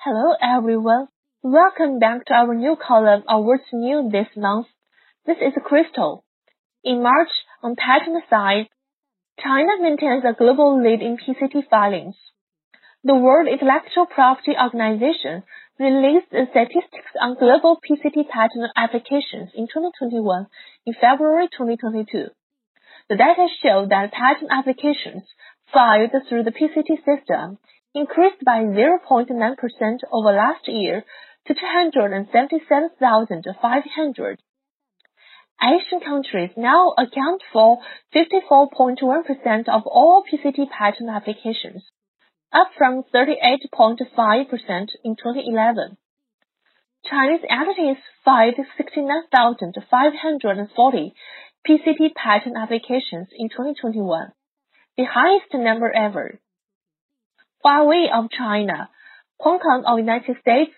Hello everyone. Welcome back to our new column of What's New this month. This is Crystal. In March, on patent side, China maintains a global lead in PCT filings. The World Intellectual Property Organization released the statistics on global PCT patent applications in 2021 in February 2022. The data show that patent applications filed through the PCT system increased by 0.9% over last year to 277,500. Asian countries now account for 54.1% of all PCT patent applications, up from 38.5% in 2011. Chinese entities filed 69,540 PCT patent applications in 2021, the highest number ever. Huawei of China, Qualcomm of United States,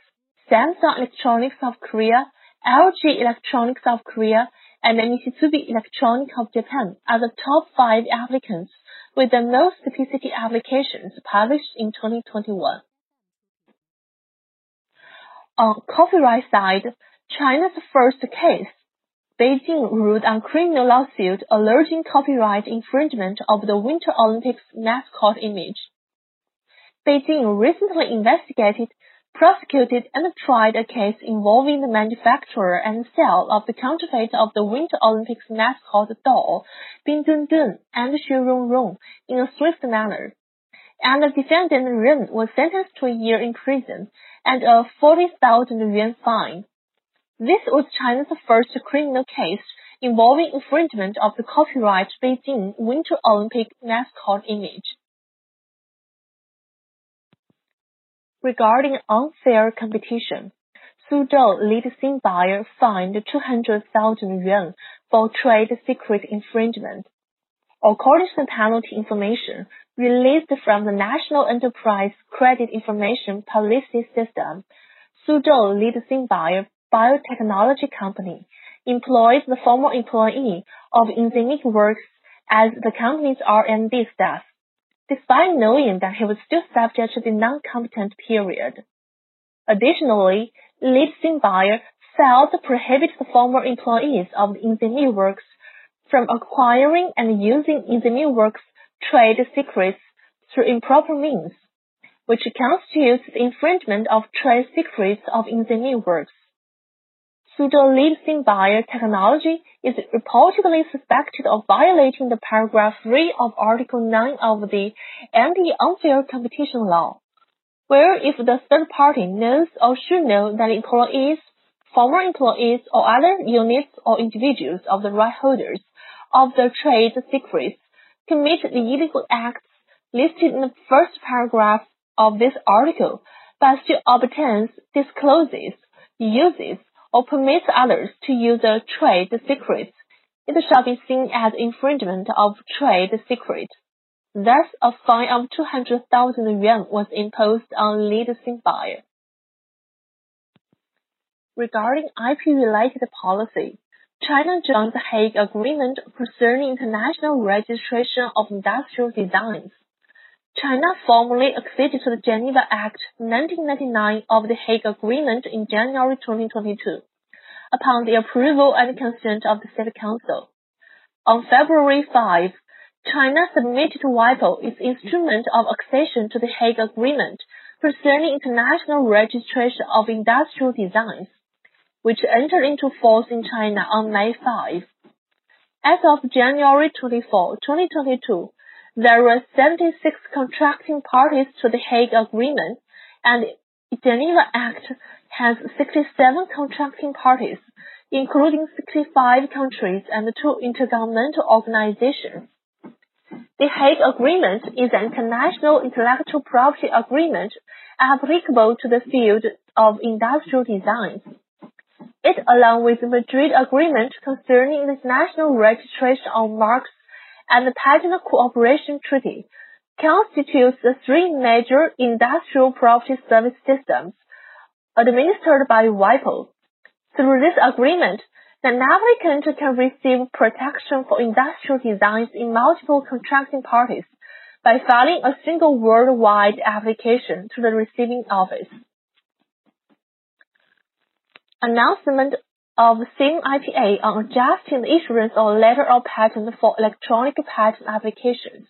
Samsung Electronics of Korea, LG Electronics of Korea, and Mitsubishi Electronics of Japan are the top five applicants with the most PCT applications published in 2021. On copyright side, China's first case, Beijing ruled on criminal lawsuit alleging copyright infringement of the Winter Olympics mascot image. Beijing recently investigated, prosecuted, and tried a case involving the manufacturer and sale of the counterfeit of the Winter Olympics mascot doll, Bing Dwen Dwen and Xu Rong Rong, in a swift manner. And the defendant Ren was sentenced to a year in prison and a 40,000 yuan fine. This was China's first criminal case involving infringement of the copyright Beijing Winter Olympic mascot image. Regarding unfair competition, Suzhou lead SynBuyer fined 200,000 yuan for trade secret infringement. According to the penalty information released from the National Enterprise Credit Information Policy System, Suzhou lead SynBuyer biotechnology company employs the former employee of Enzymik Works as the company's R&D staff despite knowing that he was still subject to the non-competent period. Additionally, lead SynBuyer failed to prohibit the former employees of the Enzymik Works from acquiring and using Enzymik Works trade secrets through improper means, which constitutes the infringement of trade secrets of Enzymik Works. Suzhou lead SynBuyer technology is reportedly suspected of violating the paragraph 3 of Article 9 of the Anti-Unfair Competition Law, where if the third party knows or should know that employees, former employees, or other units or individuals of the right holders of the trade secrets commit the illegal acts listed in the first paragraph of this article, but still obtains, discloses, uses, or permits others to use the trade secrets, it shall be seen as infringement of trade secret. Thus, a fine of 200,000 yuan was imposed on lead buyer. Regarding IP-related policy, China joined the Hague Agreement concerning international registration of industrial designs. China formally acceded to the Geneva Act 1999 of the Hague Agreement in January 2022, upon the approval and consent of the State Council. On February 5, China submitted to WIPO its instrument of accession to the Hague Agreement concerning international registration of industrial designs, which entered into force in China on May 5. As of January 24, 2022, there were 76 contracting parties to the Hague Agreement, and the Geneva Act has 67 contracting parties, including 65 countries and two intergovernmental organizations. The Hague Agreement is an international intellectual property agreement applicable to the field of industrial designs. It, along with the Madrid Agreement concerning international registration of marks and the Patent Cooperation Treaty constitutes the three major industrial property service systems administered by WIPO. Through this agreement, an applicant can receive protection for industrial designs in multiple contracting parties by filing a single worldwide application to the receiving office. announcement of CNIPA on adjusting the issuance of letter of patent for electronic patent applications.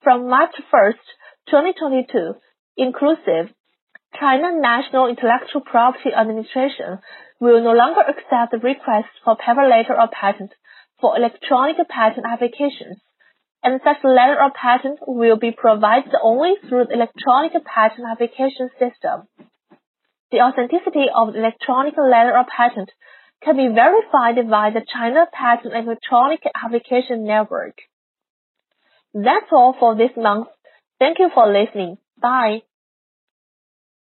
From March 1st, 2022, inclusive, China National Intellectual Property Administration will no longer accept requests for paper letter of patent for electronic patent applications, and such letter of patent will be provided only through the electronic patent application system. The authenticity of the electronic letter of patent can be verified by the China Patent Electronic Application Network. That's all for this month. Thank you for listening. Bye.